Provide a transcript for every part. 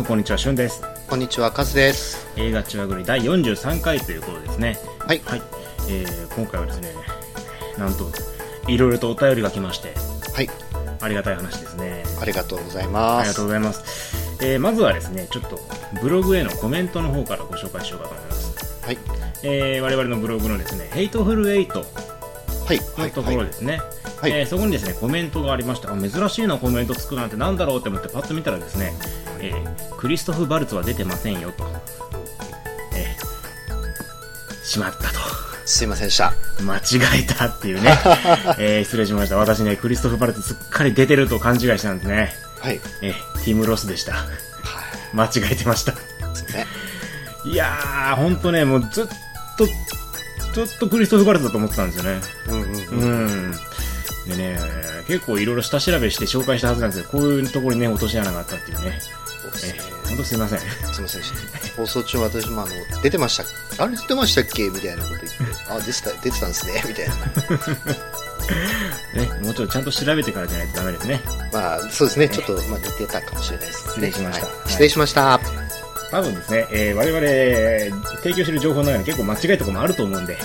んこんにちは、しゅんです。こんにちは、カズです。映画ちわぐり第43回ということですね。はい。はい。えー、今回はですね、なんと、いろいろとお便りが来まして、はい。ありがたい話ですね。ありがとうございあます。りがとうございます。えー、まずはですね、ちょっと、ブログへのコメントの方からご紹介しようかと思います。はい。えー、我々のブログのですね、ヘイトフルエイトはい。はい。のところですね、はいえーそこにですねコメントがありましたあ珍しいなコメントつくなんてなんだろうって思ってパッと見たらですね、えークリストフ・バルツは出てませんよと、えーしまったとすいませんでした。間違えたっていうね、えー失礼しました私ねクリストフ・バルツすっかり出てると勘違いしたんですね、はい。えーティム・ロスでしたは間違えてましたい。やーほんとねもうずっとずっとクリストフ・バルツだと思ってたんですよねうんうんううん。ん。でね、結構いろいろ下調べして紹介したはずなんですけど、こういうところにね、落とし穴があったっていうね。えそうですね。ー、ほんとすいません。すいませんでした。放送中私もあの、出てました。あれ出てましたっけ？みたいなこと言って、あ、出てた、出てたんですね。みたいな。ね、もうちょっとちゃんと調べてからじゃないとダメですね。まあ、そうですね。ちょっと、まあ似てたかもしれないですね。失礼しましたはいはい失礼しました。多分ですね、えー我々、提供してる情報の中に結構間違いところもあると思うんで、は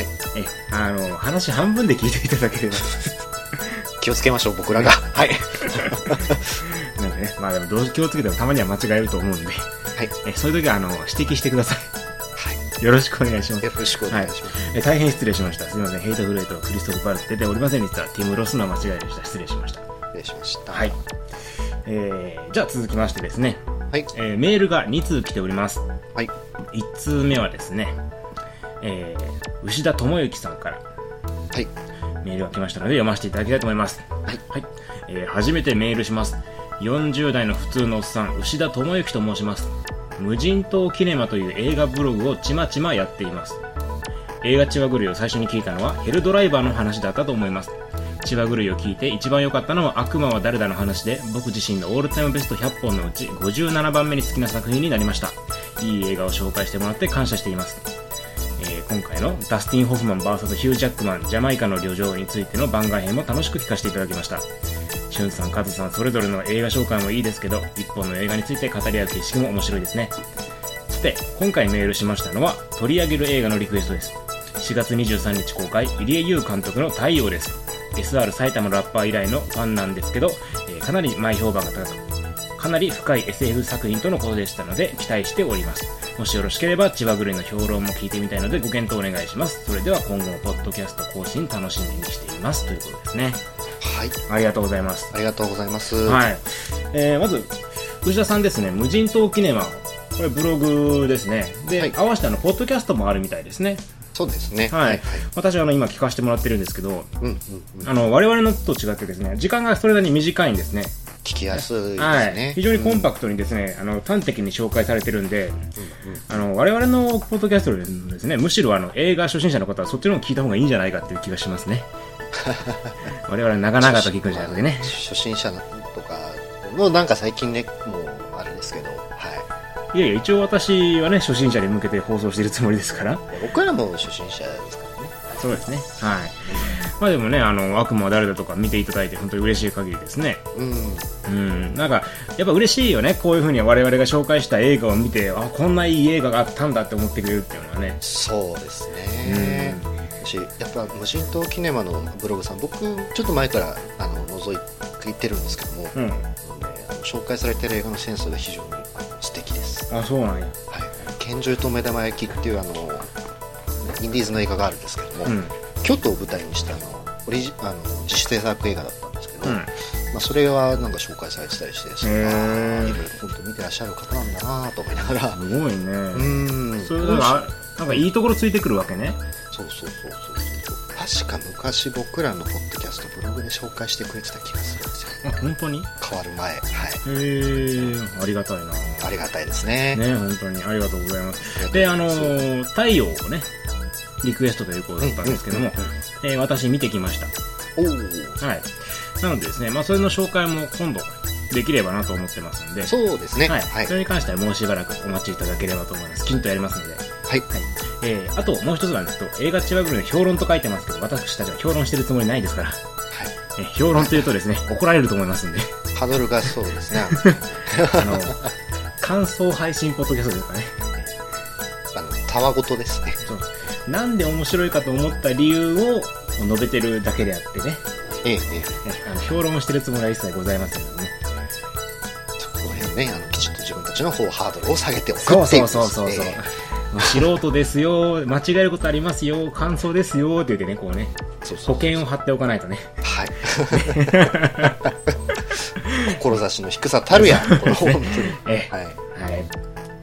い。えーあの、話半分で聞いていただければ。気をつけましょう、僕らが。はい。まあでもどう気をつけてもたまには間違えると思うんで、はい。えーそういう時は、あの、指摘してくださ。はいよろしくお願いしますい。。よろしくお願いします。えー大変失礼しました。すみません。ヘイトフルエイト、クリストフ・バルツ出ておりませんでした。ティム・ロスの間違いでした。失礼しました。失礼しました。はい。。えー、じゃあ続きましてですね、はい。えーメールが2通来ております。はい。1通目はですね、えー、牛田智之さんからはい。メールが来ましたので読ませていただきたいと思います。はい。はい。えー初めてメールします。40代の普通のおっさん、牛田智之と申します。無人島キネマという映画ブログをちまちまやっています。映画千葉狂いを最初に聞いたのはヘルドライバーの話だったと思います。千葉狂いを聞いて一番良かったのは悪魔は誰だの話で僕自身のオールタイムベスト100本のうち57番目に好きな作品になりました。いい映画を紹介してもらって感謝しています。え今回のダスティン・ホフマン VS ヒュー・ジャックマンジャマイカの旅情についての番外編も楽しく聞かせていただきましたしゅんさん、カズさんそれぞれの映画紹介もいいですけど一本の映画について語り合う形式も面白いですね。さて今回メールしましたのは取り上げる映画のリクエストです。4月23日公開入江優監督の太陽です。SR 埼玉ラッパー以来のファンなんですけど、えーかなり前評判が高くかなり深い SF 作品とのことでしたので期待しております。もしよろしければ千葉狂いの評論も聞いてみたいのでご検討お願いします。それでは今後もポッドキャスト更新楽しみにしています。ということですね。はい。ありがとうございますありがとうございます。はい、えー、まず藤田さんですね無人島キネマこれブログですねで、はい合わせてあのポッドキャストもあるみたいですねそうですね。はい、はい。私はあの今聞かせてもらってるんですけどうんうんうん。あの我々のと違ってですね時間がそれなりに短いんですね聞きやすいですはいね。、非常にコンパクトにですね、あの端的に紹介されてるんで、あの我々のポッドキャストでですね、むしろあの映画初心者の方はそっちの方が聞いた方がいいんじゃないかっていう気がしますね。我々長々と聞くんじゃなくてね。初心者とかもうなんか最近ねもうあれですけど、はいやいや、一応私はね、初心者に向けて放送しているつもりですから。い、僕らも初心者ですからねそうですね。はい。まあでもね、あの、悪魔は誰だとか見ていただいて本当に嬉しい限りですね。うんうん、なんか、やっぱ嬉しいよね。こういうふうに我々が紹介した映画を見て、あ、こんないい映画があったんだって思ってくれるっていうのはね。そうですねしやっぱ無人島キネマのブログさん僕ちょっと前からあの覗いてるんですけども、うん。紹介されてる映画のセンスが非常に素敵です、あ、そうなんや。はい、拳銃と目玉焼きっていうあのインディーズの映画があるんですけども、うん。京都を舞台にしたあのオリジあの自主制作映画だったんですけど、うん。まあ、それはなんか紹介されてたりしてそれはいろいろ本当見てらっしゃる方なんだなと思いながらすごいね。うーんそういうのが、なんかいいところついてくるわけね。そうそうそうそうそう確か昔僕らのポッドキャストブログで紹介してくれてた気がするんですよあ、本当に？へ変わる前はいえ、ありがたいな。ありがたいですねね、本当にありがとうございます。で、あのー、太陽をね、リクエストということだったんですけども、えー私見てきました。おおはい。なのでですね、まあ、それの紹介も今度できればなと思ってますんで、そうですねはい。はいそれに関してはもうしばらくお待ちいただければと思います。きちんとやりますので。はいはい。えー、あともう一つなんですけど、映画千葉組の評論と書いてますけど、私たちは評論してるつもりないですから、はいえ評論というとですね、怒られると思いますんで、ハードルがそうですね。あの、感想配信ポッドキャストですかね。あの、たわごとですね。そうなんで面白いかと思った理由を述べてるだけであってね、ええ、ええ。ねあの評論をしてるつもりは一切ございませんのでね。そこら辺ね、あの、きちんと自分たちの方ハードルを下げておくっていそうそうそうそう。え素人ですよ、間違えることありますよ、感想ですよって言ってね、こうね、えそうそう保険を貼っておかないとね。はい。志の低さたるや、これ本当に。えはい。はい。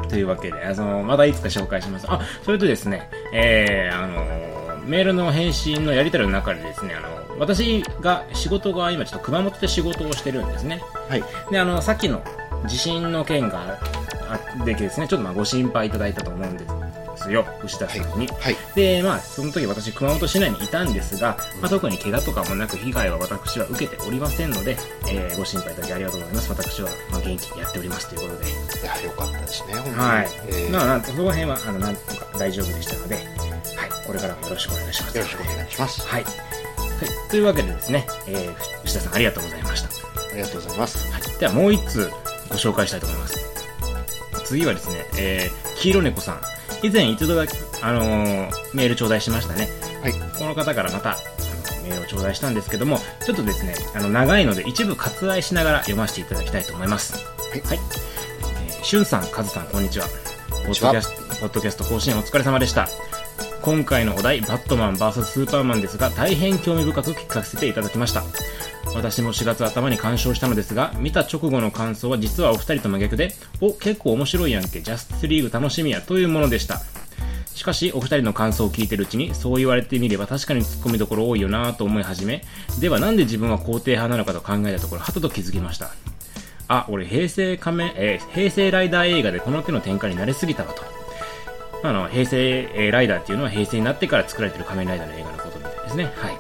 というわけで、あの、まだいつか紹介します。あ、それとですね、えー、あの、メールの返信のやり取りの中でですね、あの、私が仕事が今ちょっと熊本で仕事をしてるんですね。はい。で、あの、さっきの地震の件があってですね、ちょっとまあご心配いただいたと思うんですよ、牛田さんに。はい。で、まあ、その時私、熊本市内にいたんですが、まあ、特に怪我とかもなく被害は私は受けておりませんので、えーご心配いただきありがとうございます。私は、まあ、元気にやっておりますということで。いや、よかったですね、本当に。はい。ええまあ、なんとその辺は、あの、なんとか大丈夫でしたので、はい。これからもよろしくお願いします。よろしくお願いします。はい。はい。というわけでですね、えー、牛田さんありがとうございました。ありがとうございます。はい。ではもう一通ご紹介したいと思います。次はですね、えー、黄色猫さん。以前一度だけ、あのーメール頂戴しましたね。はい。この方からまた、あのメールを頂戴したんですけども、ちょっとですね、あの、長いので一部割愛しながら読ませていただきたいと思います。はいはい。えーしゅんさん、かずさん、こんにちは。ポッドキャスト、ポッドキャスト更新お疲れ様でした。今回のお題、バットマン VS スーパーマンですが、大変興味深く聞かせていただきました。私も4月頭に鑑賞したのですが、見た直後の感想は実はお二人と真逆で、お、結構面白いやんけ、ジャスティスリーグ楽しみや、というものでした。しかし、お二人の感想を聞いてるうちに、そう言われてみれば確かに突っ込みどころ多いよなぁと思い始め、ではなんで自分は肯定派なのかと考えたところ、はたと気づきました。あ、俺、平成仮面、えー平成ライダー映画でこの手の展開に慣れすぎたわと。あの、平成、えーライダーっていうのは平成になってから作られてる仮面ライダーの映画のことみたいですね。はい。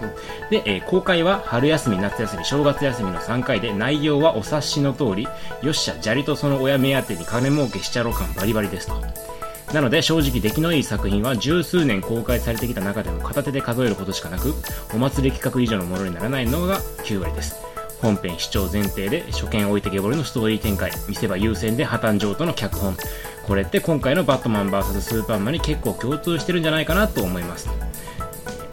で、えー公開は春休み、夏休み、正月休みの3回で、内容はお察しの通り、よっしゃ、砂利とその親目当てに金儲けしちゃろ感バリバリですと。なので正直出来のいい作品は十数年公開されてきた中でも片手で数えるほどしかなく、お祭り企画以上のものにならないのが9割です。本編視聴前提で初見置いてけぼりのストーリー展開、見せ場優先で破綻上との脚本。これって今回のバットマン VS スーパーマンに結構共通してるんじゃないかなと思います。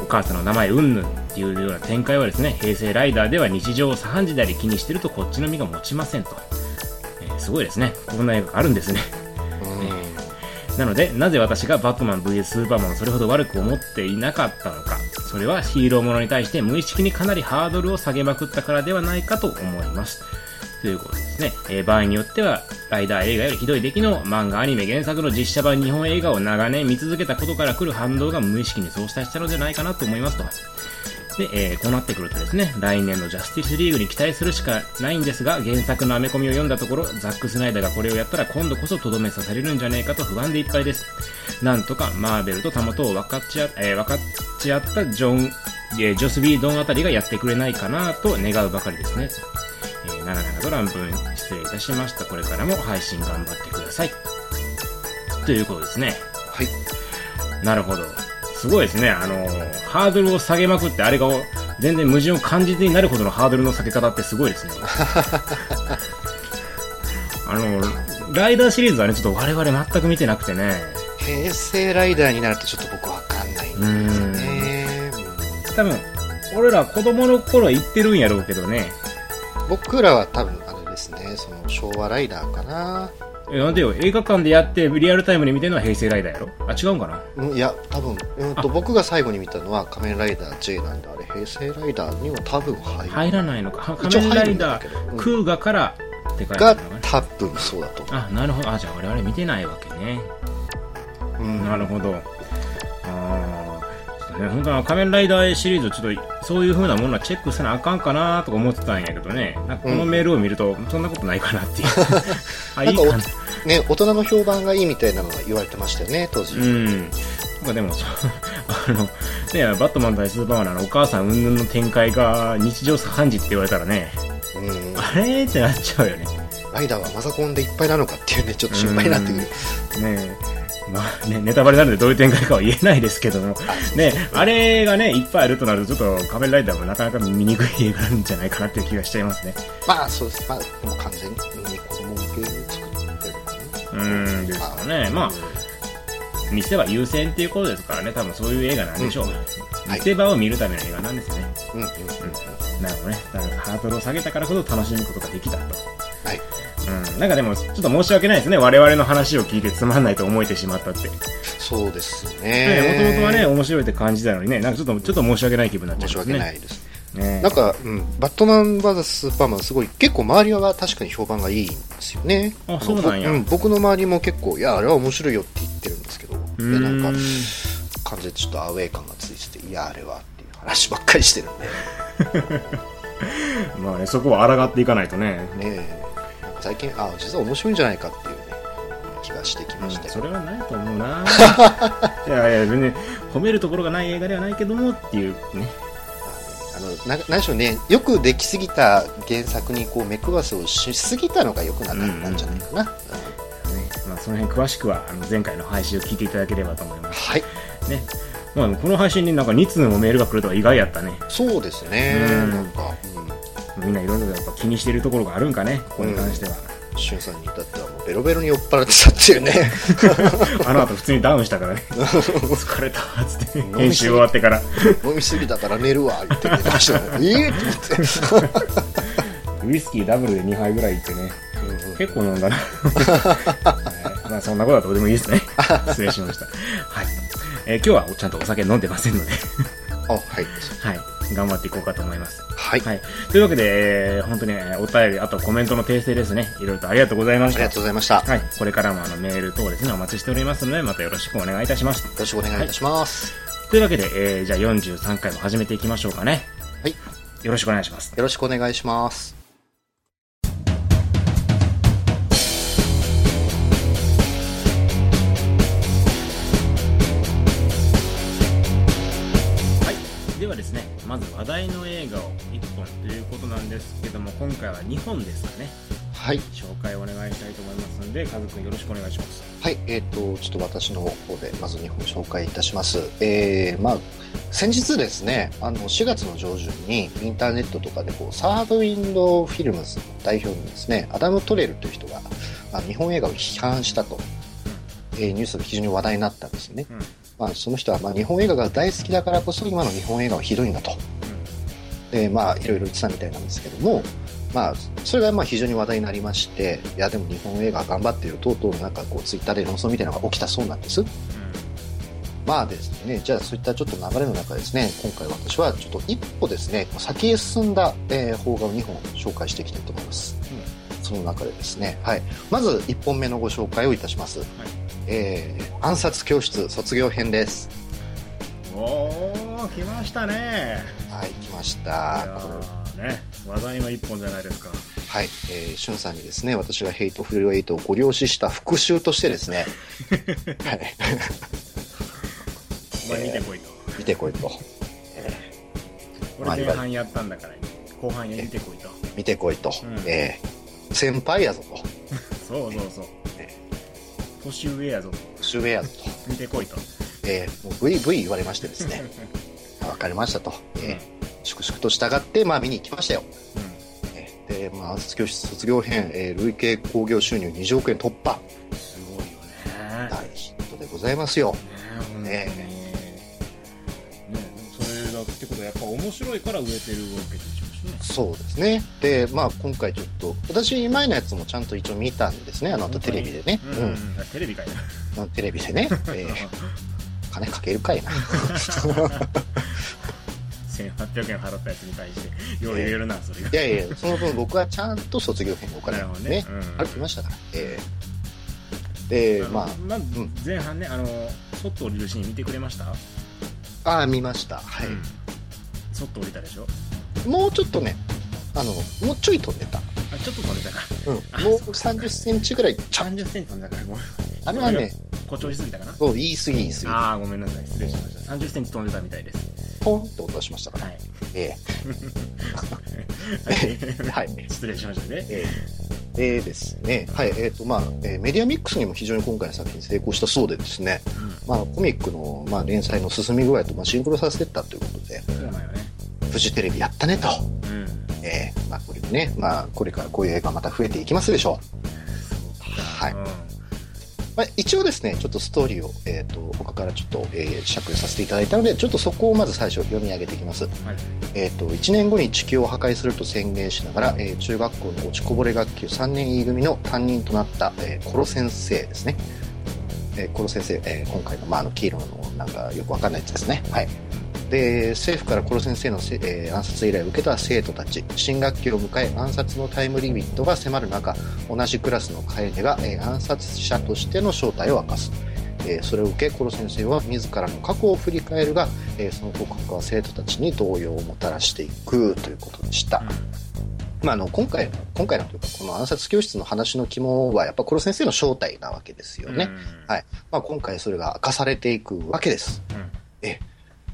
お母さんの名前うんぬんっていうような展開はですね、平成ライダーでは日常茶飯事であり気にしてるとこっちの身が持ちませんと。えーすごいですね。こんな映画があるんですね。なので、なぜ私がバットマン VS スーパーマンをそれほど悪く思っていなかったのか。それはヒーローものに対して無意識にかなりハードルを下げまくったからではないかと思います。ということですね。えー場合によっては、ライダー映画よりひどい出来の漫画、アニメ、原作の実写版日本映画を長年見続けたことから来る反動が無意識にそうしたしたのではないかなと思いますと。で、えーこうなってくるとですね、来年のジャスティスリーグに期待するしかないんですが、原作のアメコミを読んだところ、ザック・スナイダーがこれをやったら今度こそとどめさされるんじゃねえかと不安でいっぱいです。なんとかマーベルとたもとを分かち合,、えー分かち合ったジョン、えージョス・ビー・ドンあたりがやってくれないかなと願うばかりですね。えー長々と乱文失礼いたしました。これからも配信頑張ってください。ということですね。はい。なるほど。すごいですね。あの、ハードルを下げまくって、あれが全然矛盾を感じずになるほどのハードルの下げ方ってすごいですね。あの、ライダーシリーズはね、ちょっと我々全く見てなくてね、平成ライダーになるとちょっと僕わかんないんですよね。多分、俺ら子供の頃は言ってるんやろうけどね、うん僕らは多分あれですね、その昭和ライダーかな。えなんでよ、映画館でやってリアルタイムで見てるのは平成ライダーやろ？あ、違うんかな？うんいや、多分、うんと、僕が最後に見たのは仮面ライダー J なんで、あれ平成ライダーには多分入る。入らないのか。仮面ライダー、クーガからって書いてあがるのかな多分そうだと思う。あ、なるほど。あ、じゃあ我々見てないわけね。うんなるほど。ああ。ね、本当は仮面ライダーシリーズ、ちょっと、そういう風なものはチェックせなあかんかなとか思ってたんやけどね。なんかこのメールを見ると、そんなことないかなっていう。あ、いいかな。なんかね、大人の評判がいいみたいなのが言われてましたよね、当時。うん。なんかでも、そう あの、ね、バットマン対スーパーマンのお母さん云々の展開が日常茶飯事って言われたらね、うん。あれってなっちゃうよね。ライダーはマザコンでいっぱいなのかっていうね、ちょっと心配になってくる。ねえまあね、ネタバレなのでどういう展開かは言えないですけども、ね、あれがね、いっぱいあるとなると、ちょっと仮面ライダーもなかなか見にくい映画なんじゃないかなっていう気がしちゃいますね。まあそうです。まあ、でも完全に子供向けに作ってるのかうーん、ですかね。まあ、見せ場優先っていうことですからね、多分そういう映画なんでしょう。はい見せ場を見るための映画なんですね。うんうんうんなるほどね。だからハードルを下げたからこそ楽しむことができたと。はい。うん。なんかでも、ちょっと申し訳ないですね。我々の話を聞いてつまんないと思えてしまったって。そうですね、もとね。もとはね、面白いって感じたのにね、なんかちょっと、ちょっと申し訳ない気分になっちゃ申しいますね。訳ないです。ねなんか、うん、バットマン VS スーパーマンすごい、結構周りは確かに評判がいいんですよね。あそうなんやぼ僕の周りも結構、いや、あれは面白いよって言ってるんですけど、ういや、なんか完全にちょっとアウェー感がついてて、いや、あれはっていう話ばっかりしてるんで、まあね、そこは抗っていかないとね。ねえ最近、あ、実は面白いんじゃないかっていうね、気がしてきましたよそれはないと思うな いやいや、全然褒めるところがない映画ではないけどもっていうね。あのな何でしょうね、よくできすぎた原作にこう目配せをしすぎたのがよくなかったんじゃないかな。うんねまあ、その辺詳しくはあの前回の配信を聞いていただければと思います。はい、ね。まあ、この配信になんか2通もメールが来るとは意外やったね。そうですね、うんなんか、うん、みんないろいろやっぱ気にしているところがあるんかね、ここに関しては。しゅんさんに至ってはもうベロベロに酔っ払ってたっていうね、あの後普通にダウンしたからね。疲れたっつって、編集終わってから。飲みすぎだから寝るわ、言って寝てましたもん。ええと思って。ウイスキーダブルで2杯ぐらいいってね。うんうん結構飲んだな。は いまあそんなことはどうでもいいですね。失礼しました。はい。えー今日はちゃんとお酒飲んでませんので、あ、はい。はい。頑張っていこうかと思います。はい。はい。というわけで、えー本当にねお便り、あとコメントの訂正ですね。いろいろとありがとうございました。ありがとうございました。よはい。これからもあのメール等ですね、お待ちしておりますので、またよろしくお願いいたします。ろしくお願いいたします。というわけで、えーじゃあ43回も始めていきましょうかね。はい。よろしくお願いします。よろしくお願いします。はい。ではですね、まず話題の映画を1本ということなんですけども、今回は2本ですかね。はい。紹介をお願いしたいと思いますので、カズくんよろしくお願いします。はい。えっ、と、ちょっと私の方で、まず2本紹介いたします。えー、まあ、先日ですね、あの、4月の上旬に、インターネットとかで、こう、サードウィンドウフィルムズの代表にですね、アダム・トレルという人が、あ日本映画を批判したと、えーニュースが非常に話題になったんですよね。うん。まあ、その人は、まあ、日本映画が大好きだからこそ、今の日本映画はひどいんだと。で、まあ、いろいろ言ってたみたいなんですけども、まあ、それがまあ非常に話題になりまして、いや、でも日本映画頑張っているとうとうなんかこう、ツイッターで論争みたいなのが起きたそうなんです。まあですね、じゃあそういったちょっと流れの中ですね、今回私はちょっと一歩ですね、先へ進んだ、えー邦画を2本紹介していきたいと思います。その中でですね、はい。まず1本目のご紹介をいたします。えー暗殺教室卒業編です。来ましたね。はい、来ましいた。ね、話題の1本じゃないですか。はい、えー、しゅんさんにですね、私がヘイトフルエイトをご了承した復讐としてですね、はい、お前見てこいと。見てこいと、まあ俺前半やったんだから、後半や見てこいと。見てこいと、うんえー先輩やぞと、そうそうそう。ね年上やぞと。年上やぞと、見てこいと。えー、もうブイブイ言われましてですね、あわかりましたと、えー粛々と従って、まあ見に行きましたよ。えーで、まあ、暗殺教室卒業編、えー累計興行収入20億円突破。うん。すごいよね。大ヒットでございますよ。ね本当に。ねねそれだってことはやっぱ面白いから売れてるわけでしょ。そうですね。で、まあ今回ちょっと、私前のやつもちゃんと一応見たんですね。あの後テレビでね。うん、うんうん。テレビかいな。うん。テレビでね。えー金かけるかいな。1800円払ったやつに対して、よう言えるな、それが。いやいや、その分僕はちゃんと卒業編のお金をね、うん払ってましたから。えーで、まあ、まあん前半ね、あの、そっと降りるシーン見てくれました？ああ、見ました。はい。うんそっと降りたでしょ？もうちょっとね、あの、もうちょい飛んでた。あ、ちょっと飛んでたか。うん。もう30センチぐらい、ちゃん、30センチ飛んでたから、ごめん。あれはね、誇張しすぎたかな？そう、言い過ぎ言い過ぎ。ああ、ごめんなさい。失礼しました。30センチ飛んでたみたいです。ポンって音がしましたから。はい。ええ はい失礼しましたね。えでですね、はい、えっ、と、まあ、えーメディアミックスにも非常に今回の作品成功したそうでですね、うんまあ、コミックの、まあ、連載の進み具合と、まあ、シンクロさせてったということで、そうなんよねフジテレビやったねと。うんえーまあ、これでね、まあ、これからこういう映画また増えていきますでしょう。はい。うんまあ、一応ですね、ちょっとストーリーを、えっ、と、他からちょっと、えー、借用させていただいたので、ちょっとそこをまず最初読み上げていきます。はいえっ、と、1年後に地球を破壊すると宣言しながら、えー中学校の落ちこぼれ学級3年 E 組の担任となった、えー、コロ先生ですね。えー、コロ先生、えー今回の、まあ、あの、黄色の、なんか、よくわかんないやつですね。はい。で、政府からコロ先生のせ、えー暗殺依頼を受けた生徒たち、新学期を迎え暗殺のタイムリミットが迫る中、同じクラスの楓が、えー暗殺者としての正体を明かす。えーそれを受け、コロ先生は自らの過去を振り返るが、えーその告白は生徒たちに動揺をもたらしていくということでした。まあ、あの今回の、今回のというか、この暗殺教室の話の肝は、やっぱコロ先生の正体なわけですよね。はいまあ、今回それが明かされていくわけです。え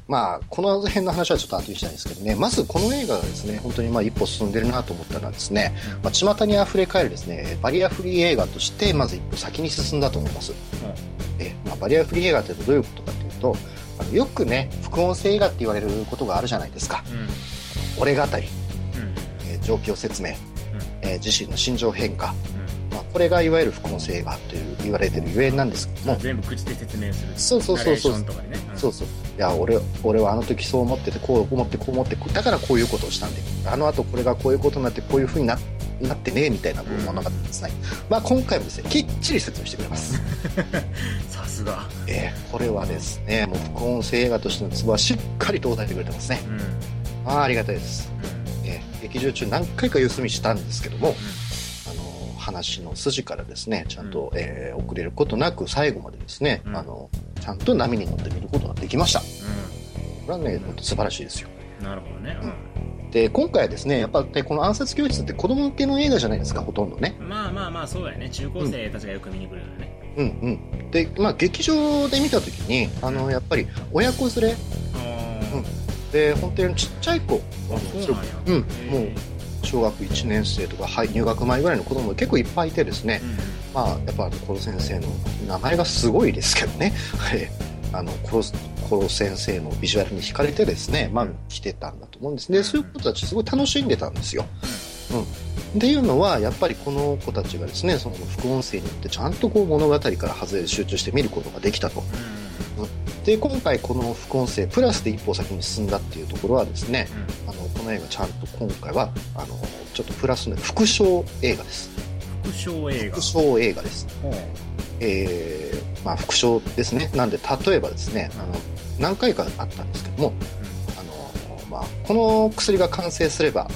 まあ、この辺の話はちょっと後にしたいんですけどね、まずこの映画がですね、本当にまあ一歩進んでるなと思ったのはですね、まあ、巷に溢れ返るですね、バリアフリー映画として、まず一歩先に進んだと思います。えまあ、バリアフリー映画ってどういうことかというと、あのよくね、副音声映画って言われることがあるじゃないですか。うん。うん俺語り、うん。えー状況説明、えー自身の心情変化、うまあ、これがいわゆる副音声映画という言われてるゆえんなんですけどもん、全部口で説明するそうそうそうそうねんそうそう。いや、俺、俺はあの時そう思ってて、こう思って、こう思って、だからこういうことをしたんで、あの後これがこういうことになって、こういう風にななってね、みたいな物語ですね。まあ今回もですね、きっちり説明してくれます。さすがえーこれはですね、もう副音声映画としてのツボはしっかりと押さえてくれてますね。うんうんああ、ありがたいです。えー劇場中何回か様子見したんですけども、あの話の筋からですねちゃんと、えー遅れることなく最後までですね、うん。あのちゃんと波に乗って見ることができました。これはね本当素晴らしいですよ。うんなるほどね。で今回はですねやっぱねこの暗殺教室って子供向けの映画じゃないですかほとんどね。うんまあまあまあそうやね。中高生たちがよく見に来るよね。うんうん。でまあ劇場で見た時にあのやっぱり親子連れ。あうん。で本当にちっちゃい子。あそうなんもう小学1年生とかはい入学前ぐらいの子供が結構いっぱいいてですね、うんまあ、やっぱコロ先生の名前がすごいですけどね、はい、あのコロコロ先生のビジュアルに惹かれてですね、まあ、来てたんだと思うんです。ね、そういう子たちすごい楽しんでたんですよ。うん、っていうのはやっぱりこの子たちがですねその副音声によってちゃんとこう物語から外れて集中して見ることができたと。で今回この副音声プラスで一歩先に進んだっていうところはですねうん。あのこの映画ちゃんと今回はあのちょっとプラスの副賞映画です。副賞映画。副賞映画です。ほう。えーまあ、副賞ですね。なんで、例えばですね、あの、何回かあったんですけども、あの、まあ、この薬が完成すれば、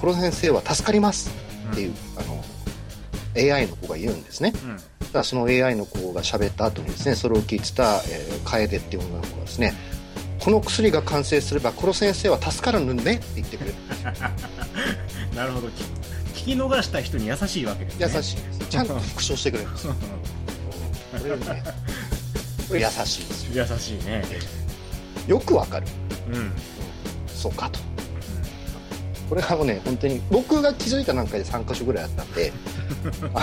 コロ先生は助かりますっていう、あの、AI の子が言うんですね。うん。ただその AI の子が喋った後にですね、それを聞いてた、えー、楓っていう女の子がですね、この薬が完成すれば、コロ先生は助かるのねって言ってくれる。なるほどき聞き逃した人に優しいわけですね優しいです。ちゃんと復唱してくれるんですよ。これはね、優しいですよ。優しいねよくわかる。うんうんそうかと。これはもうね、本当に、僕が気づいた段階で3箇所ぐらいあったんで、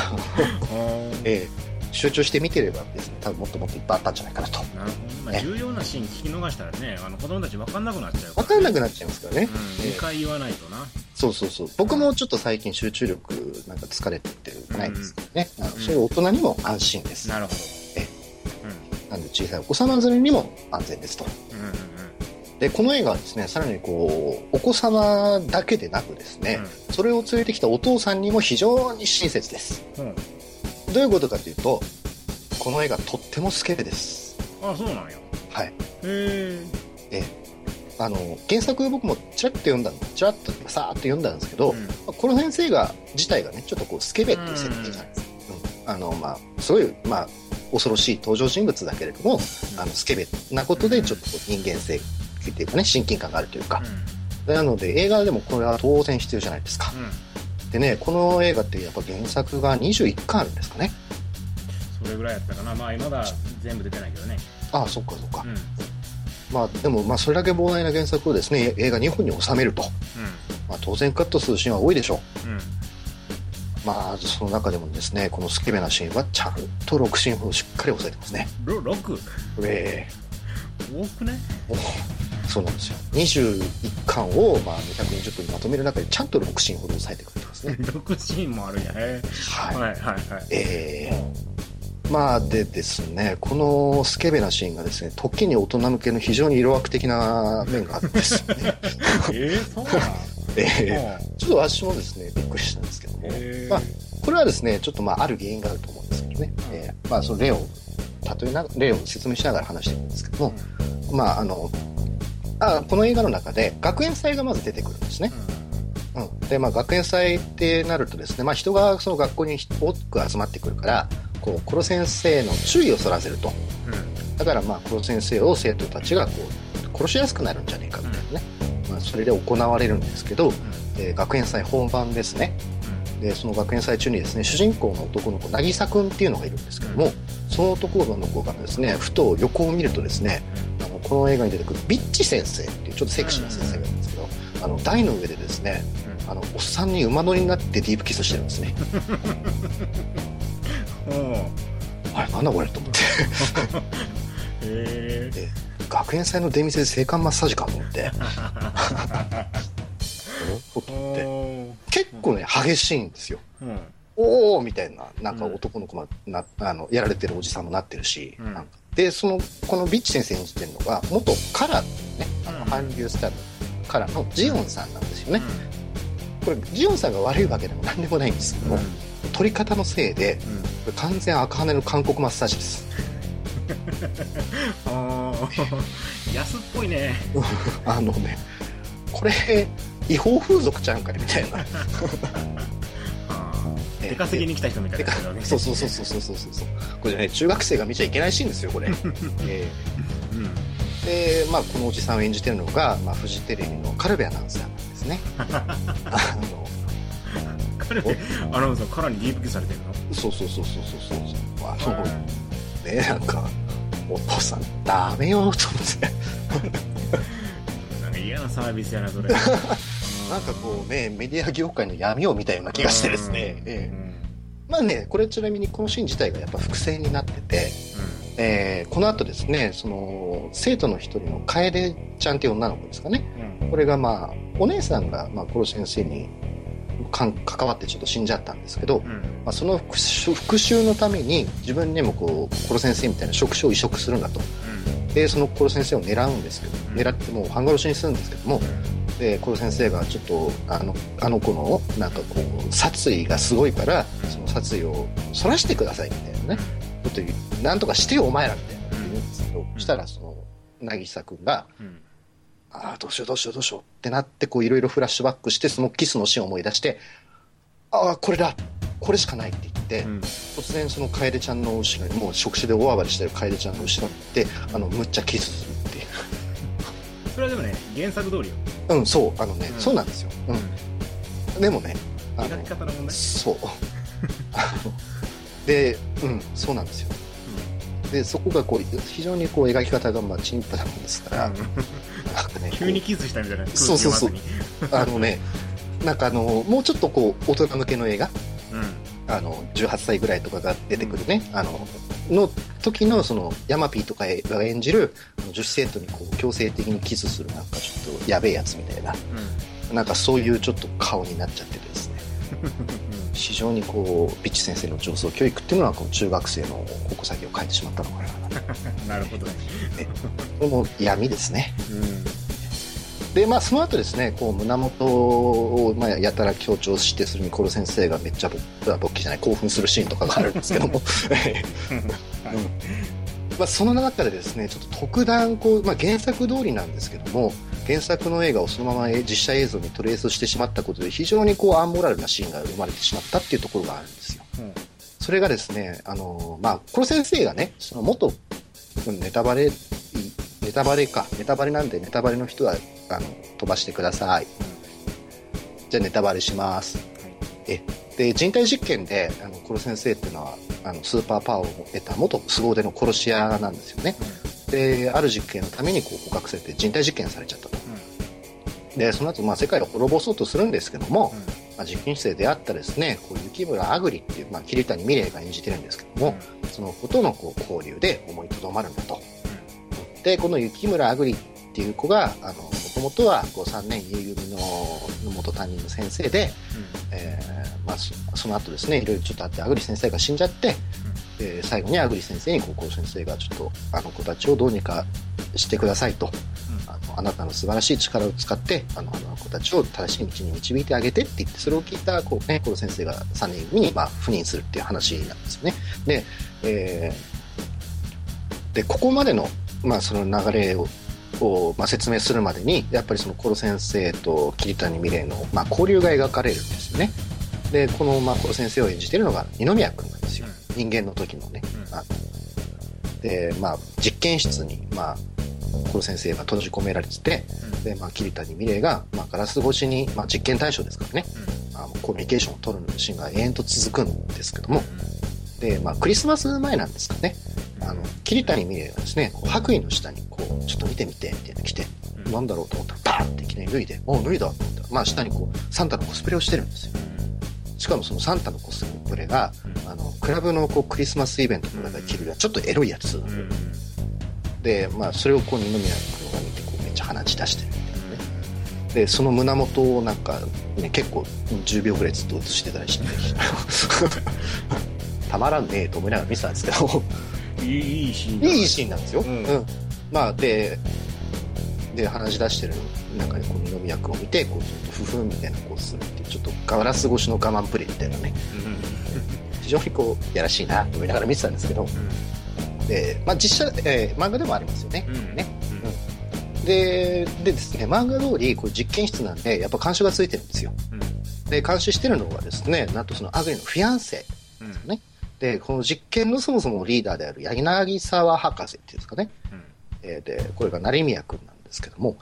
えー集中して見てればですね、多分もっともっといっぱいあったんじゃないかなと。なるほどね重要なシーン聞き逃したらねあの子供たち分かんなくなっちゃうわかんなくななっちゃいますからね。うん、2回言わないとなそうそうそう。僕もちょっと最近集中力なんか疲れてってないんですけどね。あのうんそういう大人にも安心です。なるほえどなんで小さいお子様連れにも安全ですと。うんうんうんで、この映画はですね、さらにこう、お子様だけでなくですね、それを連れてきたお父さんにも非常に親切です。うんうんどういうことかというと、この映画とってもスケベです。あそうなんや。はい。へえええ。あの、原作僕もちらっと読んだの、ちらっとさーっと読んだんですけど、うん。まあこの先生が、自体がね、ちょっとこう、スケベっていう設定じゃないですか。うん。あの、まあ、すごい、まあ、恐ろしい登場人物だけれども、あの、スケベなことで、ちょっとこう人間性っていうかね、親近感があるというか。う。ん。なので、映画でもこれは当然必要じゃないですか。うんでね、この映画ってやっぱ原作が21巻あるんですかね。それぐらいやったかなまあまだ全部出てないけどねああ、そっかそっか。うんうんまあ、でも、まあ、それだけ膨大な原作をですね、映画2本に収めると。まあ、当然カットするシーンは多いでしょう。まあ、その中でもですね、このスケベなシーンはちゃんと6シーンほどしっかり抑えてますね。ロ 6? え多くないえそうなんですよ。21巻を、まあ、240分にまとめる中でちゃんと6シーンほど抑えてくれてますね。6シーンもあるんや。へはい。はいはいはい。ええまあでですね、このスケベなシーンがですね、時に大人向けの非常に色悪的な面があってですね、えー、そうなん？ええちょっと私もですね、びっくりしたんですけども、まあ、これはですね、ちょっとまあある原因があると思うんですけどね、ええまあその例を、例えな、例を説明しながら話していくんですけども、まああの、あこの映画の中で学園祭がまず出てくるんですね。うん、で、まあ、学園祭ってなるとですね、まあ、人がその学校に多く集まってくるから、こう、黒先生の注意をそらせると。うんうんだから、まあ、黒先生を生徒たちがこう、殺しやすくなるんじゃねえかみたいなね。まあ、それで行われるんですけど、えー学園祭本番ですね。で、その学園祭中にですね、主人公の男の子、渚くんっていうのがいるんですけども、その男の子がですね、ふと横を見るとですね、この映画に出てくるビッチ先生っていうちょっとセクシーな先生がいるんですけど、あの、台の上でですね、あの、おっさんに馬乗りになってディープキスしてるんですね。あれ、なんだこれと思って。へで学園祭の出店で性感マッサージか と思って。結構ね、激しいんですよ。うん。おおみたいな、なんか男の子がな、あの、やられてるおじさんもなってるし、うん。なんかで、その、このビッチ先生演じてるのが、元カラーね、あの、うん韓流スタイルカラーのジオンさんなんですよね。これ、ジオンさんが悪いわけでも何でもないんですけども、取り方のせいで、これ完全赤羽の韓国マッサージです。あー安っぽいね あのね、これ、違法風俗ちゃうんかねみたいな。出稼ぎに来た人みたいな感じだねそうそうそうそうそうそうそう。これね、中学生が見ちゃいけないシーンですよ、これ。えうんーで、まあ、このおじさんを演じてるのが、まあ、フジテレビのカルベアナウンサーなんですね。あの、彼アナウンサーカラーにディープキスされてるの？そうそうそうそうそうそう。あの、ね、なんか、お父さん、ダメよ、と思って。なんか嫌なサービスやなそれ なんかこうね、メディア業界の闇を見たような気がしてですね。ええ。まあね、これちなみにこのシーン自体がやっぱ伏線になってて、えーこの後ですね、その、生徒の一人の楓ちゃんっていう女の子ですかね。これがまあ、お姉さんが、まあ、殺先生に関わってちょっと死んじゃったんですけど、うん。うんまあ、その復讐のために自分にもこう、殺先生みたいな職種を移植するんだと。で、その殺先生を狙うんですけど、うん。狙ってもう半殺しにするんですけども、で、殺先生がちょっと、あの、あの子の、なんかこう、殺意がすごいから、その殺意を反らしてくださいみたいなね、こと言う、なんとかしてよお前らみたいなこと言うんですけど、そしたらその、渚くんが、うんああ、どうしようどうしようどうしようってなって、こういろいろフラッシュバックして、そのキスのシーンを思い出して、ああ、これだこれしかないって言って、うん突然その楓ちゃんの後ろに、もう触手で大暴れしてる楓ちゃんの後ろに行って、あの、むっちゃキスするっていう。それはでもね原作通りようん、そう、あのね、うんそうなんですよ。うん。でもね、あの方の問題？そう。あので、うん、そうなんですよ。で、そこがこう、非常にこう描き方がまあ、チンプなもんですから、うんなんかね、急にキスしたみたいなそうそうそう。読あのね、なんかあの、もうちょっとこう、大人向けの映画、まずにあの、18歳ぐらいとかが出てくるね、あの、の時のその、ヤマピーとかが演じる、女子生徒にこう、強制的にキスするなんかちょっとやべえやつみたいな、うん。なんかそういうちょっと顔になっちゃっててですね、非常にこう、ビッチ先生の上層教育っていうのは、こう、中学生の矛先を変えてしまったのかな。う んなるほどね。これも闇ですね。うん。で、まあ、その後ですね、こう、胸元を、まあ、やたら強調して、それにコロ先生がめっちゃぼ、勃起じゃない、興奮するシーンとかがあるんですけども、まあ、その中でですね、ちょっと特段、こう、まあ、原作通りなんですけども、原作の映画をそのまま実写映像にトレースしてしまったことで、非常にこう、アンモラルなシーンが生まれてしまったっていうところがあるんですよ。うんそれがですね、あの、まあ、コロ先生がね、その元、ネタバレ、ネタバレか、ネタバレなんで、ネタバレの人は、あの、飛ばしてください。じゃあ、ネタバレします。え、で、人体実験で、あの、コロ先生っていうのは、あの、スーパーパワーを得た元凄腕の殺し屋なんですよね。で、ある実験のためにこう捕獲されて人体実験されちゃったと。で、その後、まあ、世界を滅ぼそうとするんですけども、まあ、実験室で出会ったですね、こう雪村あぐりっていう、まあ、桐谷美玲が演じてるんですけども、その子とのこう交流で思いとどまるんだと。で、この雪村あぐりっていう子が、あの、もともとはこう3年 U 組の元担任の先生で、えーまあ、そその後ですね、いろいろちょっとあって、あぐり先生が死んじゃって、えー最後にあぐり先生に高校先生がちょっとあの子たちをどうにかしてくださいと。あのあなたの素晴らしい力を使ってあのあの子たちを正しい道に導いてあげてって言ってそれを聞いたこう、ね、コロ先生が3年組に、まあ、赴任するっていう話なんですよね。で,、えーでここまでの,、まあその流れをを、まあ、説明するまでにやっぱりそのコロ先生と桐谷美玲の、まあ、交流が描かれるんですよね。でこの、まあ、コロ先生を演じてるのが二宮君なんですよ、人間の時のね。うん。あのでまあ、実験室に、まあ、コロ先生が閉じ込められてて、で、まあ、桐谷美玲が、まあ、ガラス越しに、まあ、実験対象ですからね、あのコミュニケーションを取るシーンが延々と続くんですけども、で、まあ、クリスマス前なんですかね、あの、桐谷美玲がですね、白衣の下に、こう、ちょっと見てみて、みたいなの来て、なんだろうと思ったら、バーっていきなり脱いで、おう脱いだと思ったら、まあ、下にこう、サンタのコスプレをしてるんですよ。しかもそのサンタのコスプレが、あの、クラブのこう、クリスマスイベントとかで着る、ちょっとエロいやつ。で、まあ、それをこう、二宮君が見て、こう、めっちゃ鼻血出してるみたいなね。で、その胸元をなんか、ね、結構10秒ぐらいずっと映してたりして、たまらんねえと思いながら見てたんですけど、いいシーンだいいシーンなんですよ。うん。まあ、で、で、話し出してる中で、こう、二宮君を見て、こう、ちょっと、ふふんみたいな、こう、するっていう、ちょっと、ガラス越しの我慢プレイみたいなね、非常にこう、やらしいな、と思いながら見てたんですけど、で、まあ、実写、えー漫画でもありますよね。うんね。で、でですね、漫画通り、こう実験室なんで、やっぱ監視がついてるんですよ。で、監視してるのがですね、なんとそのアグリのフィアンセね。で、この実験のそもそもリーダーである柳沢博士っていうんですかね。えーで、これが成宮君なんですけども、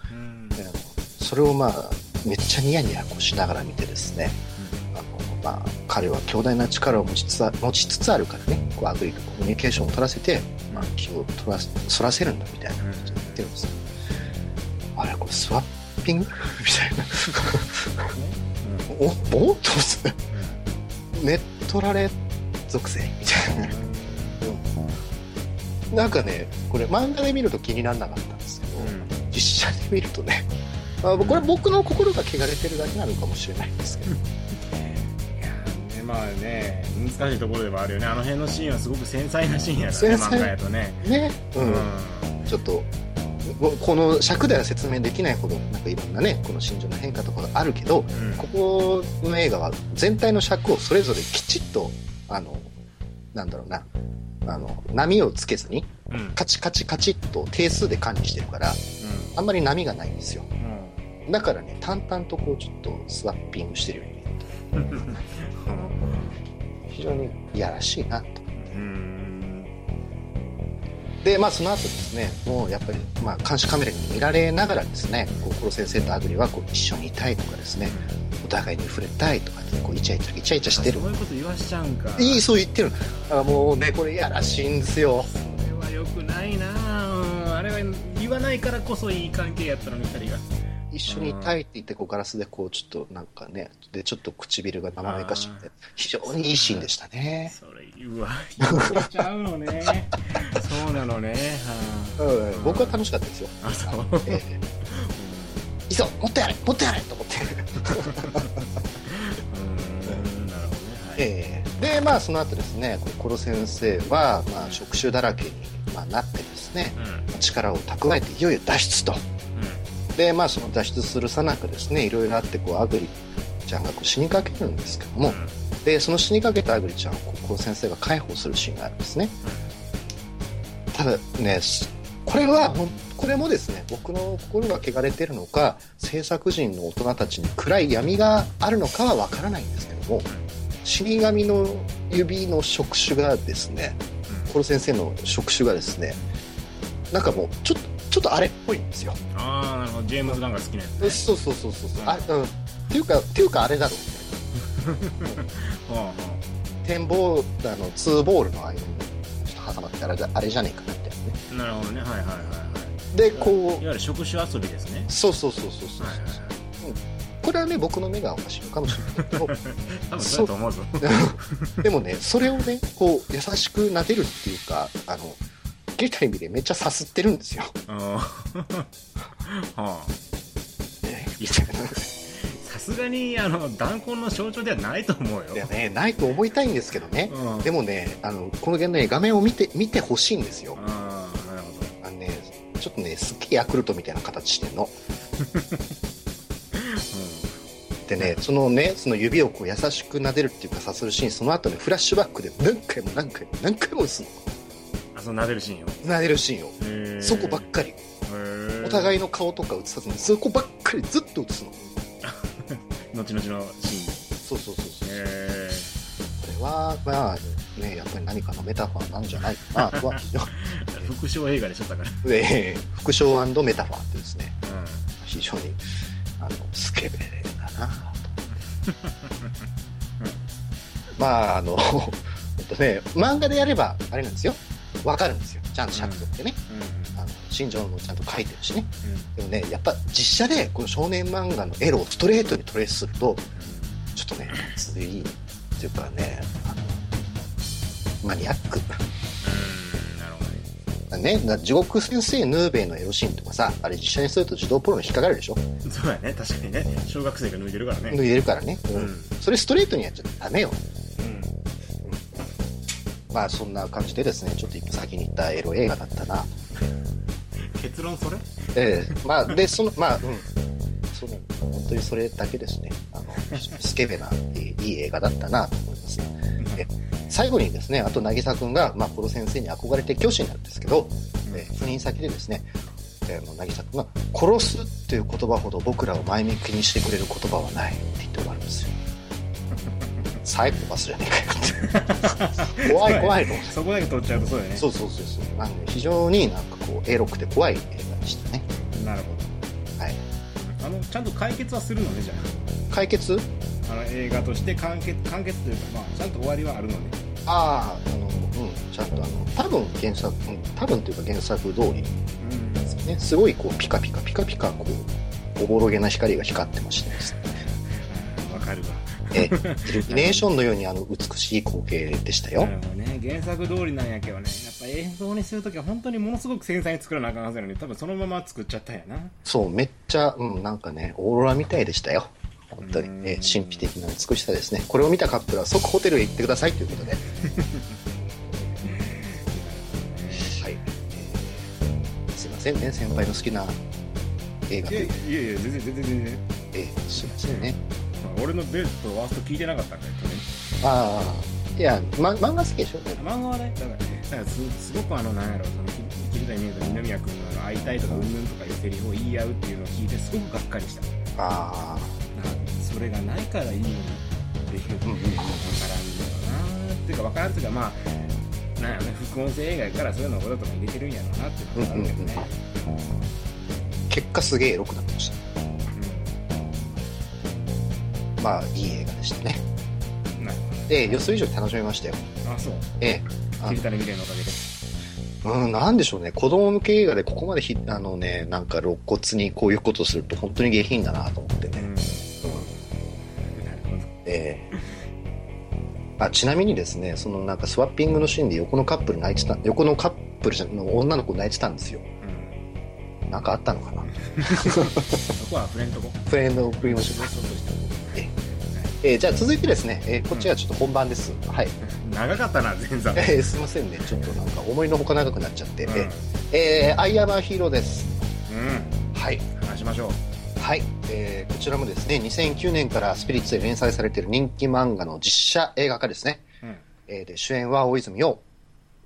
えーそれをまあ、めっちゃニヤニヤこうしながら見てですね、まあ、彼は強大な力を持ちつつあ持ちつつあるからね、こうアグリとコミュニケーションを取らせて、まあ、気を取らせそらせるんだみたいな。ことを言ってるんですよ。あれ、これスワッピング？みたいな。お、おっと思ってネットラレ属性みたいな。ね。なんかね、これ漫画で見ると気にならなかったんですけど、実写で見るとね、まあ、これ僕の心が汚れてるだけなのかもしれないんですけど、ね まあね難しいところではあるよね。あの辺のシーンはすごく繊細なシーンやからね繊細。漫画やとね。ね、ううん。ん、ちょっと、ここの尺では説明できないほど、なんかいろんなね、この心情の変化とかがあるけど、うん。ここの映画は全体の尺をそれぞれきちっと、あの、なんだろうな、あの、波をつけずに、うん。うんカチカチカチっと定数で管理してるから、あんまり波がないんですよ。うん。だからね、淡々とこうちょっとスワッピングしてるように非常にいやらしいなと。うんで、まあその後ですね、もうやっぱり、まあ監視カメラに見られながらですね、こう、コロ先生とアグリはこう一緒にいたいとかですね、お互いに触れたいとかって、こうイチャイチャ、イチャイチャしてるそう。いうこと言わしちゃうんかいい、そう言ってる。あもうね、これやらしいんですよ。それは良くないなうんあれは言わないからこそいい関係やったのに二人が一緒にいたいって言って、こうガラスでこうちょっとなんかね、で、ちょっと唇が生めかしくて、非常にいいシーンでしたね。それうわ言わしちゃうのね。そうなのね。はうん、僕は楽しかったですよ。ああそう。ええ。いいぞもっとやれもっとやれと思って。うん。なるほどね。はい。ええ。で、まあ、その後ですね、コロ先生は、まあ、触手だらけに、まあ、なってですね、うん。力を蓄えていよいよ脱出と。で、まあ、その脱出するさなかですね、いろいろあって、こう、アグリちゃんがこう死にかけるんですけども、で、その死にかけたアグリちゃんをこう先生が解放するシーンがあるんですね。ただね、すこれは、これもですね、僕の心が汚れてるのか、制作陣の大人たちに暗い闇があるのかはわからないんですけども、死神の指の触手がですね、コロ先生の触手がですね、なんかもう、ちょっと、ちょっとあれっぽいんですよ。ああなるほど。ジェームズ・ガンが好きなやつね。そうそうそうそうそう。あ、うん。っていうか、っていうかあれだろう。は展望、あの、ツーボールの間に、ちょっと挟まってあれだあれじゃねえかなみたいなね。あなるほどね。はいはいはいはいで、い。こわゆる触手遊びですね。う、そうそうそうそうそうそう、はいはいはい。これはね僕の目がおかしいのかもしれないけど。多分そうだと思うぞ。でもねそれをねこう優しく撫でるっていうかあの切れた意味でめっちゃさすってるんですよ、うん はあ。さすがにあの弾痕の象徴ではないと思うよ。いやねないと思いたいんですけどね、うん。でもねあのこの現代画面を見て見てほしいんですよ。ああなるほど。あのねちょっとねすっげえヤクルトみたいな形してんの。でねそのねその指をこう優しく撫でるっていうかさするシーンその後ねフラッシュバックで何回も何回も何回も打つの。あその撫でるシーンよ撫でるシーンを。へー。そこばっかり。おい互いの顔とか映さずにそこばっかりずっと映すの。後々のシーン。そうそうそうそうへこれはまあねやっぱり何かのメタファーなんじゃないかなとは。副賞映画でしょだから。で副賞メタファーってですね。う非常にあのスケベだなと。まああのえっとね漫画でやればあれなんですよわかるんですよ。ちゃんと尺取ってね、あの心情もちゃんと書いてるしね。うん。でもねやっぱ実写でこの少年漫画のエロをストレートにトレースするとちょっとねついっていうかねあのマニアック。うん。なるほどね。地獄先生ヌーベイのエロシーンとかさあれ実写にすると児童ポロに引っかかるでしょ？そうやね確かにね。小学生が脱いでるからね。脱いでるからね、うん。うん。それストレートにやっちゃダメよ。うんまあそんな感じでですねちょっと一歩先に行ったエロ映画だったな。結論それ？ええ。まあでそのまあうん。その本当にそれだけですね。あのスケベな、えいい映画だったなと思いますえ最後にですねあと渚君が、まあ、ポロ先生に憧れて教師になるんですけど、え赴任先でですねえー渚君が「殺す」っていう言葉ほど僕らを前向きにしてくれる言葉はないって言って終わるんですよサイコパスじゃねえかよって怖い怖いと思って。そこだけ取っちゃうとそうだよね。そうそうそうそう。なんで非常になんかこうエロくて怖い映画でしたね。なるほはい。どあのちゃんと解決はするのねじゃ解決？ああの映画として完結完結というかまあちゃんと終わりはあるのね。あああのうんちゃんとあの多分原作、うん、多分というか原作通りうんですね。すごいこうピカピカピカピカこうおぼろげな光が光ってましてですねえ イルミネーションのようにあの美しい光景でしたよ。なるほどね。原作通りなんやけどね。やっぱ映像にするときは本当にものすごく繊細に作らなあかんはずなのに多分そのまま作っちゃったんやな。そうめっちゃ、うん、なんかねオーロラみたいでしたよ。本当に、うん。え神秘的な美しさですね。これを見たカップルは即ホテルへ行ってくださいということで。はい、えーすいませんね先輩の好きな映画いやいや全然全然全然。えーすいませんね俺のベストワースト聞いてなかったんかよ去年。ああ。いや、ま、漫画好きでしょ？漫画はねだからねだからすすごくあのなんやろその桐谷美玲と二宮君の会いたいとかうんぬんとかいうセリフを言い合うっていうのを聞いてすごくがっかりした。ああ。なそれがないからいいのにっていううんうんうん分からんのよなっていうか分からんっていうかまあなんやろね副音声映画やからそういうのをわざとも入れてるんやろうなっていうのがあるけどね、結果すげえエロくなってましたまあいい映画でしたね。うんなるほで予想以上に楽しめましたよ。どあそう。ええ。あ。桐谷美玲のおかげで。うん、なんでしょうね。子供向け映画でここまでひ、あのね、なんか肋骨にこういうことすると本当に下品だなと思ってね。うん。なるほど。ええ。あちなみにですね、そのなんかスワッピングのシーンで横のカップル泣いてた、横のカップルじゃの女の子泣いてたんですよ。うん。なんかあったのかな？そこは触れんとこ。フレンド送りましょうえーじゃあ続いてですね、えーこっちはちょっと本番です。はい。う 長かったな前座。えーすいませんね。ちょっとなんか思いのほか長くなっちゃって。うん。えーえーアイアマーヒーローです。うん。はい。話しましょう。はい、えーこちらもですね2009年からスピリッツで連載されている人気漫画の実写映画化ですね、うん。えーで主演は大泉洋、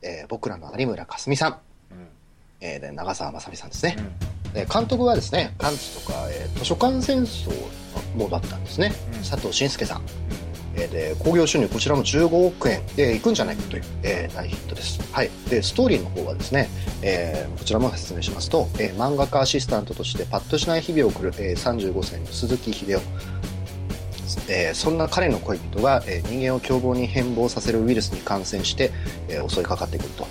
えー僕らの有村架純さん、うん。えーで長澤まさみさんですね。う、ん。で監督はですね完治とか、えー図書館戦争もだったんですね、うん。佐藤慎介さん、えーで興行収入こちらも15億円でいくん。じゃないかという、えー大ヒットです、はい、でストーリーの方はですね、えーこちらも説明しますと、えー漫画家アシスタントとしてパッとしない日々を送る、えー35歳の鈴木秀夫えーそんな彼の恋人が、えー人間を凶暴に変貌させるウイルスに感染して、えー襲いかかってくると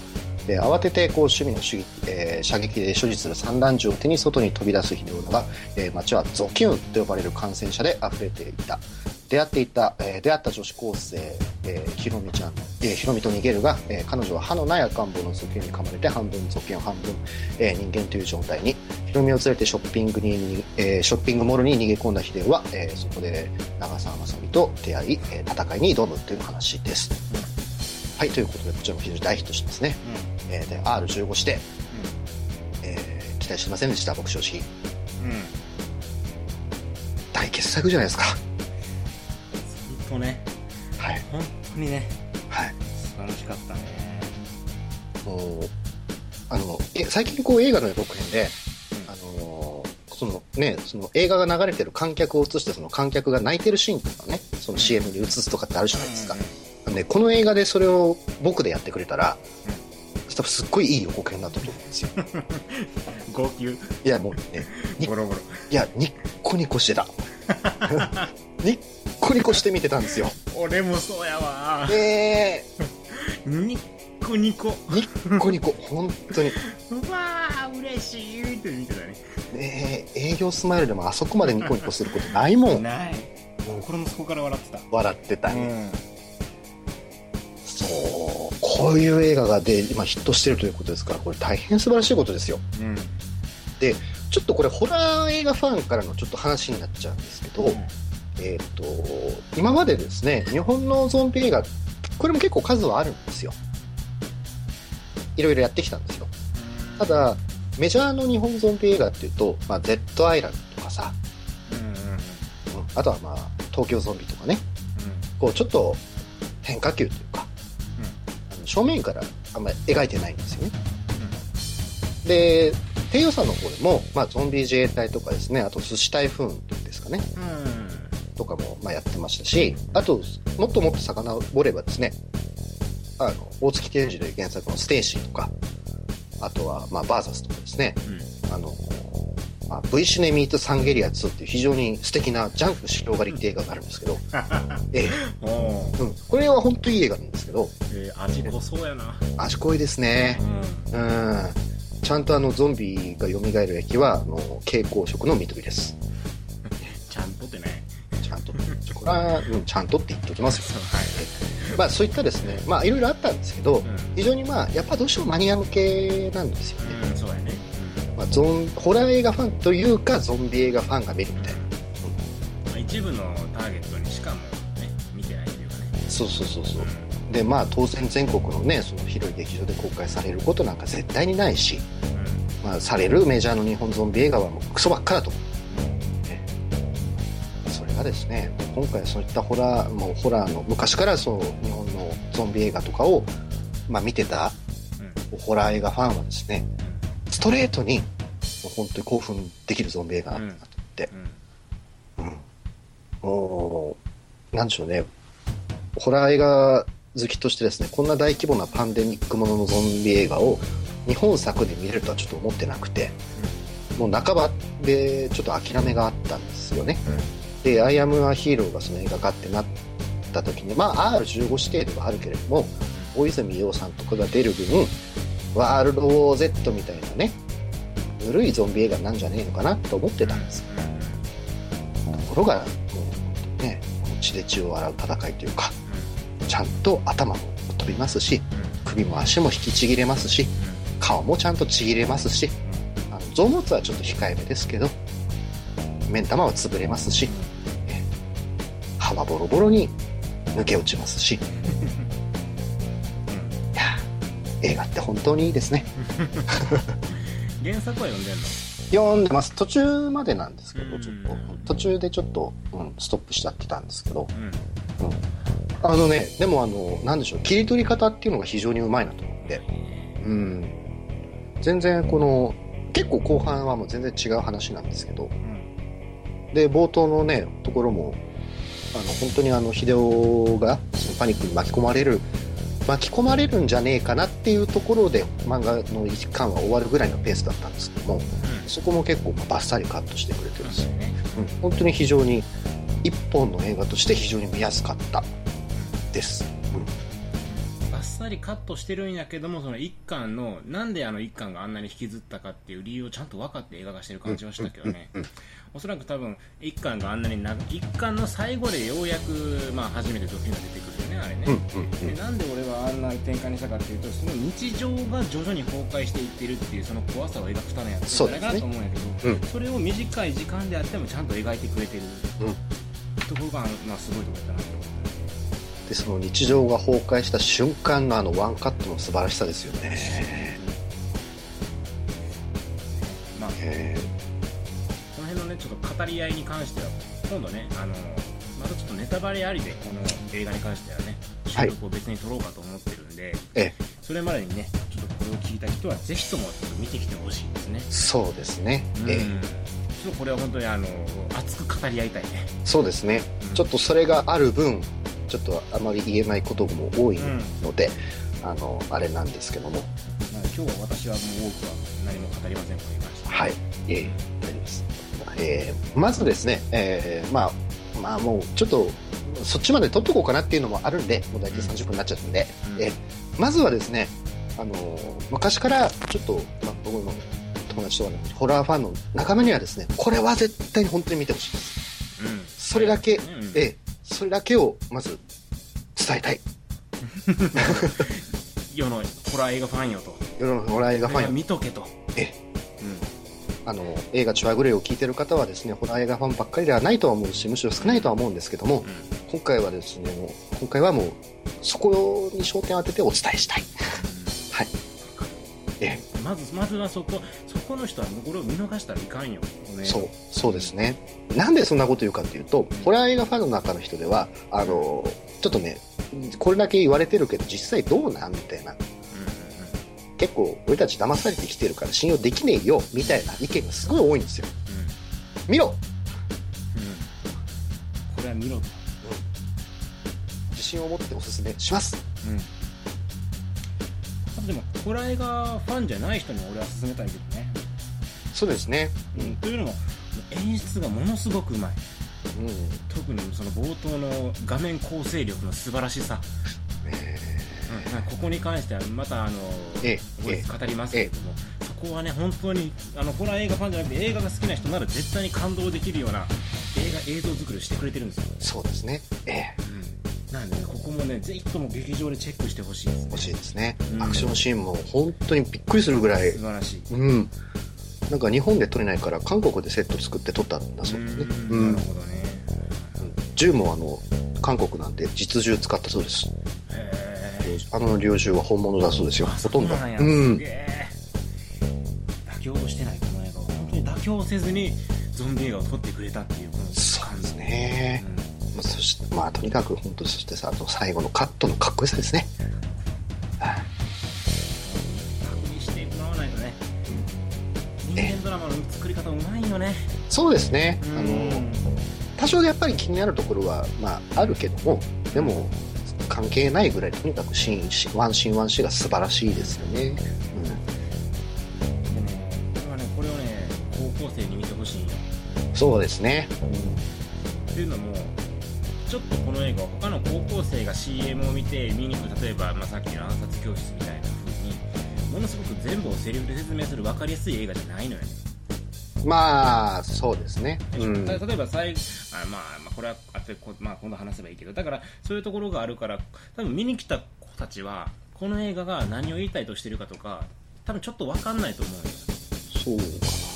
で慌ててこう趣味の主義、えー射撃で所持する散弾銃を手に外に飛び出す秀夫だが、えー街はゾキュンと呼ばれる感染者で溢れていた。出会っていた、えー出会った女子高生、えー、ひろみちゃん、えーひろみと逃げるが、えー彼女は歯のない赤ん坊のゾキュンに噛まれて半分ゾキュン半分、えー人間という状態に。ひろみを連れてショッピングに、えーショッピングモールに逃げ込んだ秀夫は、えーそこで長澤まさみと出会い、えー戦いに挑むという話です、はいということでこちらも非常に大ヒットしてますね、えーで R15 指定、えー期待してませんでした僕正直。うん。うん大傑作じゃないですか。本当ね。はい。本当にね。はい。素晴らしかったね。もうあのえ最近こう映画の予告編で、うん。あのそのね、その映画が流れてる観客を映してその観客が泣いてるシーンとかねその CM に映すとかってあるじゃないですか、あのね、この映画でそれを僕でやってくれたら、多分すっごいいい予告編だったと思うんですよ。号泣。いやもうねにボロボロ。いやニッコニコしてた。ニッコニコして見てたんですよ。俺もそうやわ。え。ニッコニコ。ー、ニッコニコ。本当に。うわー嬉しいって見てたね。ねえ営業スマイルでもあそこまでニコニコすることないもん。ない。心の底から笑ってた。笑ってたね、うん。そうこういう映画がで今ヒットしてるということですからこれ大変素晴らしいことですよ。うん。ちょっとこれホラー映画ファンからのちょっと話になっちゃうんですけど、えっ、と今までですね日本のゾンビ映画これも結構数はあるんですよ。いろいろやってきたんですよ。ただメジャーの日本ゾンビ映画っていうと、まあ、Z アイランドとかさ、うんうん。うんうんあとはまあ東京ゾンビとかね。こうちょっと変化球というか正面からあんまり描いてないんですよね。で低予算の方でも、まあ、ゾンビ自衛隊とかですねあと寿司台風っていうんですかね。うん。とかも、まあ、やってましたしあともっともっと遡ればですねあの大槻ケンヂで原作の「ステイシー」とかあとは、まあ、バーサスとかですね。うん。あの、まあ、V シネミートサンゲリア2っていう非常に素敵なジャンク広がりって映画があるんですけど、ええ。うん、これは本当にいい映画なんですけど。えー味濃そうやな。味濃いですね。うん。うん。ちゃんとあのゾンビが蘇る駅はあの蛍光色の緑です。ちゃんとってね。ちゃんと。これは、うん、ちゃんとって言っておきますよ。はい。まあそういったですね。まあいろいろあったんですけどうん。非常にまあやっぱどうしてもマニア向けなんですよね、うんそうやね。まあ、ゾンホラー映画ファンというかゾンビ映画ファンが見るみたいな。まあ一部のターゲットにしかもね見てないというかね。そうそうそうそう。でまあ当然全国のねその広い劇場で公開されることなんか絶対にないし、まあ、されるメジャーの日本ゾンビ映画はもうクソばっかだと。思う、ね、それがですね今回そういったホラーもうホラーの昔からそう日本のゾンビ映画とかを、まあ、見てたホラー映画ファンはですねストレートに本当に興奮できるゾンビ映画だなって、うん。うん。もう、なんでしょうね、ホラー映画好きとしてですね、こんな大規模なパンデミックもののゾンビ映画を日本作で見れるとはちょっと思ってなくて、もう半ばでちょっと諦めがあったんですよね。で、アイアムアヒーローがその映画化ってなった時に、まあ R15 指定ではあるけれども、大泉洋さんとかが出る分、ワールドウォー Z みたいなね、古いゾンビ映画なんじゃねえのかなと思ってたんです。ところが、もうね、血で血を洗う戦いというか、ちゃんと頭も飛びますし、首も足も引きちぎれますし、顔もちゃんとちぎれますし、あの臓物はちょっと控えめですけど、目ん玉は潰れますし、え歯はボロボロに抜け落ちますし、いや映画って本当にいいですね。原作は読んでんの？読んでます。途中までなんですけど、うん。ちょっと、途中でちょっと、うん、ストップしちゃってたんですけど、うん。うん。あのね、でもあの、なんでしょう、切り取り方っていうのが非常にうまいなと思って、うん。全然この、結構後半はもう全然違う話なんですけど、うん。で、冒頭のね、ところも、あの、本当にあの、秀夫がそのパニックに巻き込まれる、巻き込まれるんじゃねえかなっていうところで漫画の一巻は終わるぐらいのペースだったんですけども、そこも結構バッサリカットしてくれてるんですよ。ね。うん、本当に非常に一本の映画として非常に見やすかったです。ババッサリカットしてるんやけどもその一巻のなんであの一巻があんなに引きずったかっていう理由をちゃんと分かって映画化してる感じはしたけどね、うんうんおそらく多分一巻があんなに長一巻の最後でようやく、まあ、初めてドキュンが出てくるよねあれね、うんうんうん。でなんで俺はあんな展開にしたかっていうとその日常が徐々に崩壊していってるっていうその怖さを描くためやってるんじゃないかなと思うんやけどうん。それを短い時間であってもちゃんと描いてくれてる。うん。ところが、まあ、すごいところだなと思ったでその日常が崩壊した瞬間のあのワンカットの素晴らしさですよね。まあえ語り合いに関しては今度ねあのまたちょっとネタバレありでこの映画に関してはね収録を別に撮ろうかと思ってるんで、えそれまでにねちょっとこれを聞いた人はぜひともちょっと見てきてほしいですね。そうですね。うん。えちょっとこれは本当にあの熱く語り合いたいね。そうですね。うん。ちょっとそれがある分、ちょっとあまり言えないことも多いので、あの、あれなんですけども、まあ、今日は私はもう多くは何も語りませんと言いましたはい。ええ。えーまずですね、えーまあ、まあもうちょっと、そっちまで撮っとこうかなっていうのもあるんで、もう大体30分になっちゃったんで、うん。えまずはですね、あのー昔からちょっと、まあ、僕の友達とかのホラーファンの仲間にはですね、これは絶対に本当に見てほしいです。うん。それだけ、うん。ええそれだけをまず伝えたい。世のホラー映画ファンよと。世のホラー映画ファンや見とけと。えうんあの映画「チュアグレイ」を聞いてる方はですねホラー映画ファンばっかりではないとは思うしむしろ少ないとは思うんですけども今回はですね今回はもうそこに焦点を当ててお伝えしたい。はい。えうんまずまずはそこそこの人はこれを見逃したらいかんよ、ね、そうそうですね。なんでそんなこと言うかっていうとホラー映画ファンの中の人ではあのちょっとねこれだけ言われてるけど実際どうなんみたいな。うん結構俺たち騙されてきてるから信用できねえよみたいな意見がすごい多いんですよ。うん。うん見ろ。うん。これは見ろ。と自信を持っておすすめします。うん。でもホラー映画ファンじゃない人に俺は勧めたいけどね、そうですね。うん、というのも演出がものすごくうまい。うん、特にその冒頭の画面構成力の素晴らしさ、ここに関してはまたあのええ語りますけれども、そこはね本当にあのホラー映画ファンじゃなくて映画が好きな人なら絶対に感動できるような映画映像作りをしてくれてるんですよ、ーそうですね。ええ。うん、なんでねここもねぜひとも劇場でチェックしてほしいですね。欲しいですね、うん。アクションシーンも本当にびっくりするぐらい。素晴らしい。うん。なんか日本で撮れないから韓国でセット作って撮ったんだそうですね。ううん。んなるほどね。銃もあの韓国なんで実銃使ったそうです。へえあの猟銃は本物だそうですよ。あほとんど。そうなん妥協してない。この映画は本当に妥協せずにゾンビ映画を撮ってくれたっていうこのそうですね。うん。まあ、そしてまあとにかく本当そしてさあと最後のカットのかっこよさですね。確認してもらわないとね。人間ドラマの作り方うまいよね。そうですね。あうのん。多少やっぱり気になるところは、まあ、あるけどもでも関係ないぐらいとにかくシーンシワンシーンワンシーンが素晴らしいですよね、でねこれはねこれをね高校生に見てほしいそうですね。っていうのもちょっとこの映画他の高校生が CM を見て見に行く例えば、まあ、さっきの暗殺教室みたいな風にものすごく全部をセリフで説明する分かりやすい映画じゃないのよね。まあそうですね、うん、た例えば最あ、まあ、まあこれは後でこ、まあ、今度話せばいいけどだからそういうところがあるから多分見に来た子たちはこの映画が何を言いたいとしてるかとか多分ちょっと分かんないと思うよ、そうかな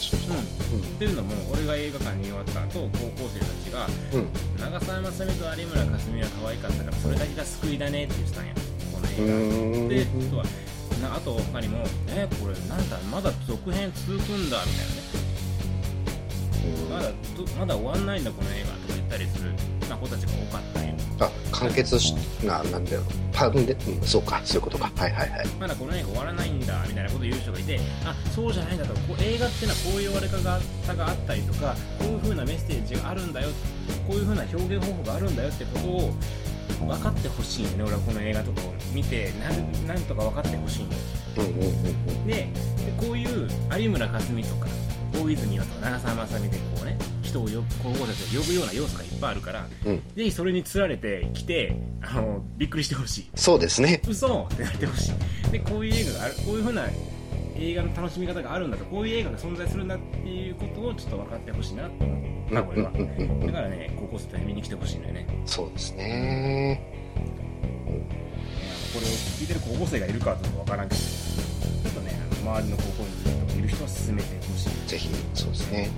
そうかうん、っていうのも俺が映画館に終わった後高校生たちがうん、うん長澤まさみと有村架純は可愛かったからそれだけが救いだねって言ってたんやこのう映画。であとはなあと他にも「えこれなんだまだ続編続くんだ」みたいなね。まだとまだ終わんないんだこの映画たりする、まあ、子たちが多かったんよあ完結しななんだよ。パンで、うん、そうかそういうことか。はいはいはい。まだこの映画終わらないんだみたいなことを言う人がいてあそうじゃないんだと。こう映画っていうのはこういう終わり方があったりとかこういう風なメッセージがあるんだよ。こういう風な表現方法があるんだよってことを分かってほしいんよね俺はこの映画とかを見てなんなんとか分かってほしいうんうんうんうん。ででこういう有村架純とか大泉洋とか長澤まさみでこうね一人をよ高校生を呼ぶような要素がいっぱいあるから、うん。ぜひそれにつられて来てあのびっくりしてほしい。そうですね。嘘ってなってほしい。でこういう映画があるこういうふうな映画の楽しみ方があるんだとこういう映画が存在するんだっていうことをちょっと分かってほしいなと思うなこれは。うんうんうんうんだからね高校生と見に来てほしいのよね。そうですね。これを聞いてる高校生がいるかはちょっと分からんけどちょっとねあの周りの高校にいる人は勧めてほしい。ぜひ、そうですね。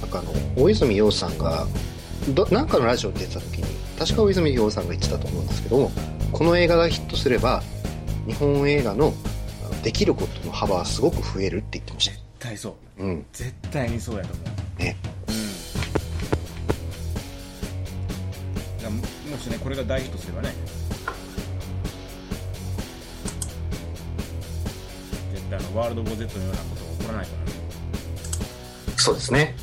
なんかあの、大泉洋さんが、どなんかのラジオに出てた時に、確か大泉洋さんが言ってたと思うんですけども、この映画がヒットすれば、日本映画のできることの幅はすごく増えるって言ってまし絶対そうた。うん。絶対にそうやと思うね。うんももしねこれが大ヒットすればね絶対あのワールド・ウォー・ゼットのようなことは起こらないと思うそうですね。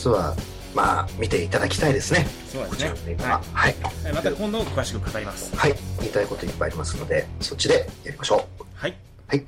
まずは、まあ、見ていただきたいですね。そうですね。はい。はいまた今度詳しく語りますはい。言いたいこといっぱいありますので、そっちでやりましょう。はいはい。